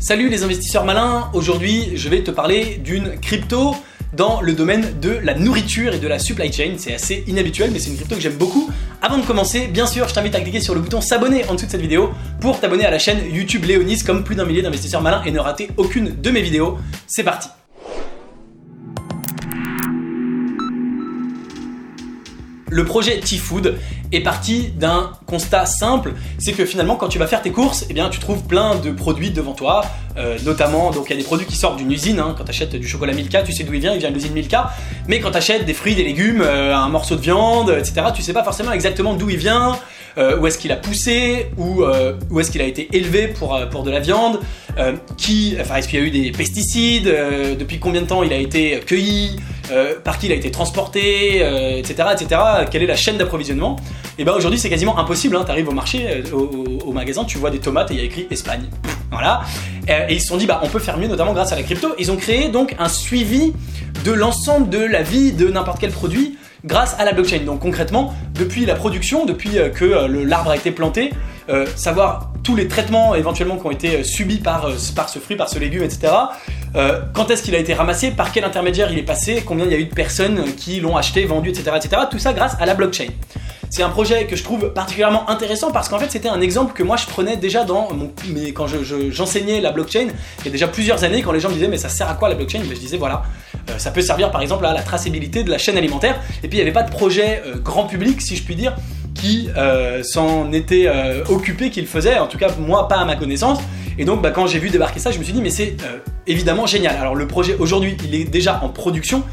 Salut les investisseurs malins, aujourd'hui je vais te parler d'une crypto dans le domaine de la nourriture et de la supply chain. C'est assez inhabituel mais c'est une crypto que j'aime beaucoup. Avant de commencer, bien sûr, je t'invite à cliquer sur le bouton s'abonner en dessous de cette vidéo pour t'abonner à la chaîne YouTube Léonis comme plus d'un millier d'investisseurs malins et ne rater aucune de mes vidéos. C'est parti Le projet T-Food est parti d'un constat simple, c'est que finalement quand tu vas faire tes courses, eh bien tu trouves plein de produits devant toi, euh, notamment donc il y a des produits qui sortent d'une usine, hein. quand tu achètes du chocolat Milka, tu sais d'où il vient, il vient de l'usine Milka, mais quand tu achètes des fruits, des légumes, euh, un morceau de viande, etc., tu sais pas forcément exactement d'où il vient, euh, où est-ce qu'il a poussé, ou où est-ce qu'il a été élevé pour, pour de la viande, qui, enfin est-ce qu'il y a eu des pesticides, depuis combien de temps il a été cueilli, par qui il a été transporté, etc., etc., quelle est la chaîne d'approvisionnement? Et ben aujourd'hui c'est quasiment impossible, hein. tu arrives au marché, au, magasin, tu vois des tomates et il y a écrit Espagne. Voilà. Et ils se sont dit bah on peut faire mieux notamment grâce à la crypto. Ils ont créé donc un suivi de l'ensemble de la vie de n'importe quel produit grâce à la blockchain. Donc concrètement, depuis la production, depuis euh, que euh, l'arbre a été planté, euh, savoir tous les traitements éventuellement qui ont été subis par, par ce fruit, par ce légume, etc. quand est-ce qu'il a été ramassé, par quel intermédiaire il est passé, combien il y a eu de personnes qui l'ont acheté, vendu, etc., etc. Tout ça grâce à la blockchain. C'est un projet que je trouve particulièrement intéressant parce qu'en fait c'était un exemple que moi je prenais déjà dans mon, mais quand j'enseignais la blockchain il y a déjà plusieurs années quand les gens me disaient mais ça sert à quoi la blockchain? Ben, Je disais voilà euh, ça peut servir par exemple à la traçabilité de la chaîne alimentaire et puis il n'y avait pas de projet euh, grand public si je puis dire qui euh, s'en était occupé, qu'il faisait, en tout cas moi pas à ma connaissance. Et donc bah, quand j'ai vu débarquer ça, je me suis dit mais c'est évidemment génial. Alors le projet aujourd'hui il est déjà en production,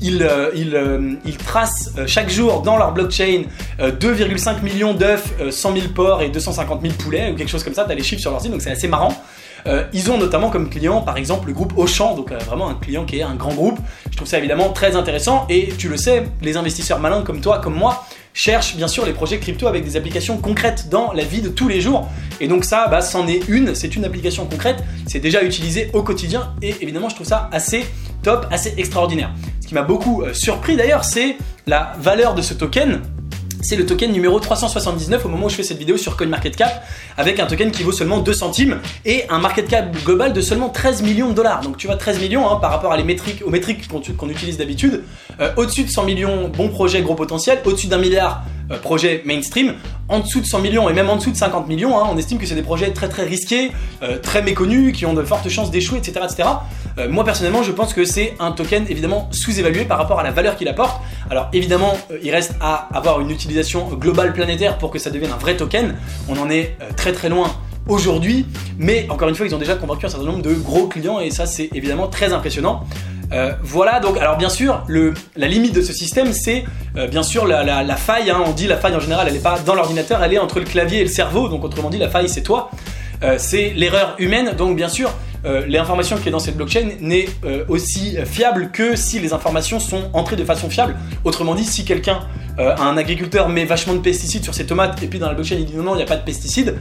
ils, euh, euh, tracent euh, chaque jour dans leur blockchain 2,5 millions d'œufs, 100 000 porcs et 250 000 poulets ou quelque chose comme ça. T'as les chiffres sur leur site, donc c'est assez marrant. ils ont notamment comme client, par exemple, le groupe Auchan, donc vraiment un client qui est un grand groupe. Je trouve ça évidemment très intéressant. Et tu le sais, les investisseurs malins comme toi, comme moi, cherchent bien sûr les projets crypto avec des applications concrètes dans la vie de tous les jours. Et donc ça, bah, c'en est une, c'est une application concrète, c'est déjà utilisé au quotidien et évidemment je trouve ça assez top, assez extraordinaire. Ce qui m'a beaucoup euh, surpris d'ailleurs, c'est la valeur de ce token c'est le token numéro 379 au moment où je fais cette vidéo sur CoinMarketCap avec un token qui vaut seulement 2 centimes et un market cap global de seulement 13 millions de dollars. Donc tu vois 13 millions hein, par rapport à métriques, aux métriques qu'on utilise d'habitude. Euh, au-dessus de 100 millions, bon projet, gros potentiel. Au-dessus d'un milliard, euh, projet mainstream. En dessous de 100 millions et même en dessous de 50 millions, hein, on estime que c'est des projets très très risqués, euh, très méconnus, qui ont de fortes chances d'échouer, etc. etc. moi personnellement, je pense que c'est un token évidemment sous-évalué par rapport à la valeur qu'il apporte. Alors évidemment, il reste à avoir une utilisation globale planétaire pour que ça devienne un vrai token. On en est très très loin aujourd'hui, mais encore une fois, ils ont déjà convaincu un certain nombre de gros clients et ça c'est évidemment très impressionnant. Euh, voilà, donc, alors bien sûr, le, la limite de ce système, c'est euh, bien sûr la, faille. Hein. on dit la faille en général, elle n'est pas dans l'ordinateur, elle est entre le clavier et le cerveau. Donc, autrement dit, la faille, c'est toi. Euh, c'est l'erreur humaine. Donc, bien sûr, l'information qui est dans cette blockchain n'est aussi fiable que si les informations sont entrées de façon fiable. Autrement dit, si quelqu'un, un agriculteur, met vachement de pesticides sur ses tomates et puis dans la blockchain il dit non, non, il n'y a pas de pesticides,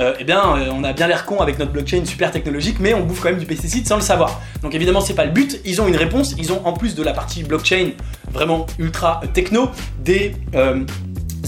euh, eh bien, euh, on a bien l'air con avec notre blockchain super technologique, mais on bouffe quand même du pesticide sans le savoir. Donc évidemment, c'est pas le but. Ils ont une réponse. Ils ont en plus de la partie blockchain vraiment ultra techno des euh,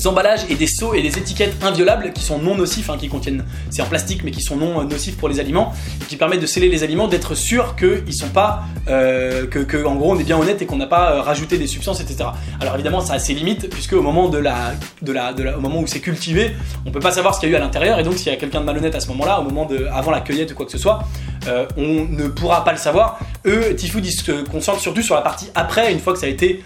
emballages et des seaux et des étiquettes inviolables qui sont non nocifs, hein, qui contiennent, c'est en plastique mais qui sont non nocifs pour les aliments et qui permettent de sceller les aliments, d'être sûr qu'ils sont pas, euh, que, en gros on est bien honnête et qu'on n'a pas euh, rajouté des substances, etc. Alors évidemment ça a ses limites puisque au moment au moment où c'est cultivé, on peut pas savoir ce qu'il y a eu à l'intérieur et donc s'il y a quelqu'un de malhonnête à ce moment-là, au moment de, avant la cueillette ou quoi que ce soit, euh, on ne pourra pas le savoir. Eux, Tifood, ils se concentrent surtout sur la partie après, une fois que ça a été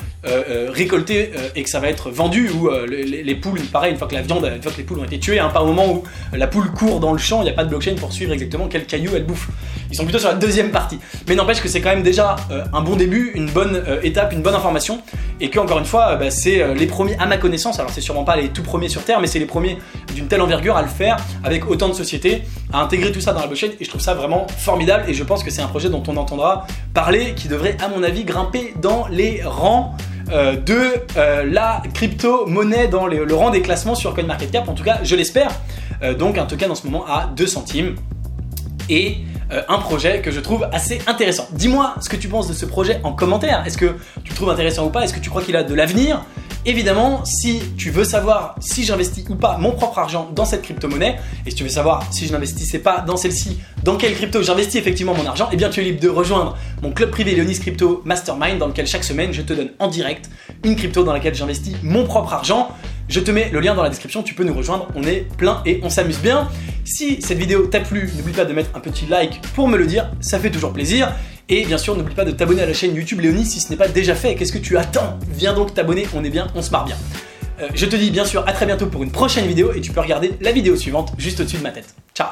récolté et que ça va être vendu ou les, les poules, pareil, une fois que la viande, une fois que les poules ont été tuées, hein, pas au moment où la poule court dans le champ, il n'y a pas de blockchain pour suivre exactement quel caillou elle bouffe. Ils sont plutôt sur la deuxième partie. Mais n'empêche que c'est quand même déjà euh, un bon début, une bonne euh, étape, une bonne information, et que encore une fois, euh, bah, c'est les premiers à ma connaissance. Alors c'est sûrement pas les tout premiers sur Terre, mais c'est les premiers d'une telle envergure à le faire avec autant de sociétés, à intégrer tout ça dans la blockchain, et je trouve ça vraiment formidable. Et je pense que c'est un projet dont on entendra parler, qui devrait, à mon avis, grimper dans les rangs. De la crypto-monnaie dans le rang des classements sur CoinMarketCap, en tout cas je l'espère. Donc un token en ce moment à 2 centimes. Et un projet que je trouve assez intéressant. Dis-moi ce que tu penses de ce projet en commentaire. Est-ce que tu le trouves intéressant ou pas? Est-ce que tu crois qu'il a de l'avenir? Évidemment, si tu veux savoir si j'investis ou pas mon propre argent dans cette crypto-monnaie, et si tu veux savoir si je n'investissais pas dans celle-ci, dans quelle crypto j'investis effectivement mon argent, eh bien tu es libre de rejoindre mon club privé Leonis Crypto Mastermind dans lequel chaque semaine je te donne en direct une crypto dans laquelle j'investis mon propre argent. Je te mets le lien dans la description, tu peux nous rejoindre, on est plein et on s'amuse bien. Si cette vidéo t'a plu, n'oublie pas de mettre un petit like pour me le dire, ça fait toujours plaisir. Et bien sûr, n'oublie pas de t'abonner à la chaîne YouTube Léonie si ce n'est pas déjà fait. Qu'est-ce que tu attends? Viens donc t'abonner, on est bien, on se marre bien. Euh, je te dis bien sûr à très bientôt pour une prochaine vidéo et tu peux regarder la vidéo suivante juste au-dessus de ma tête. Ciao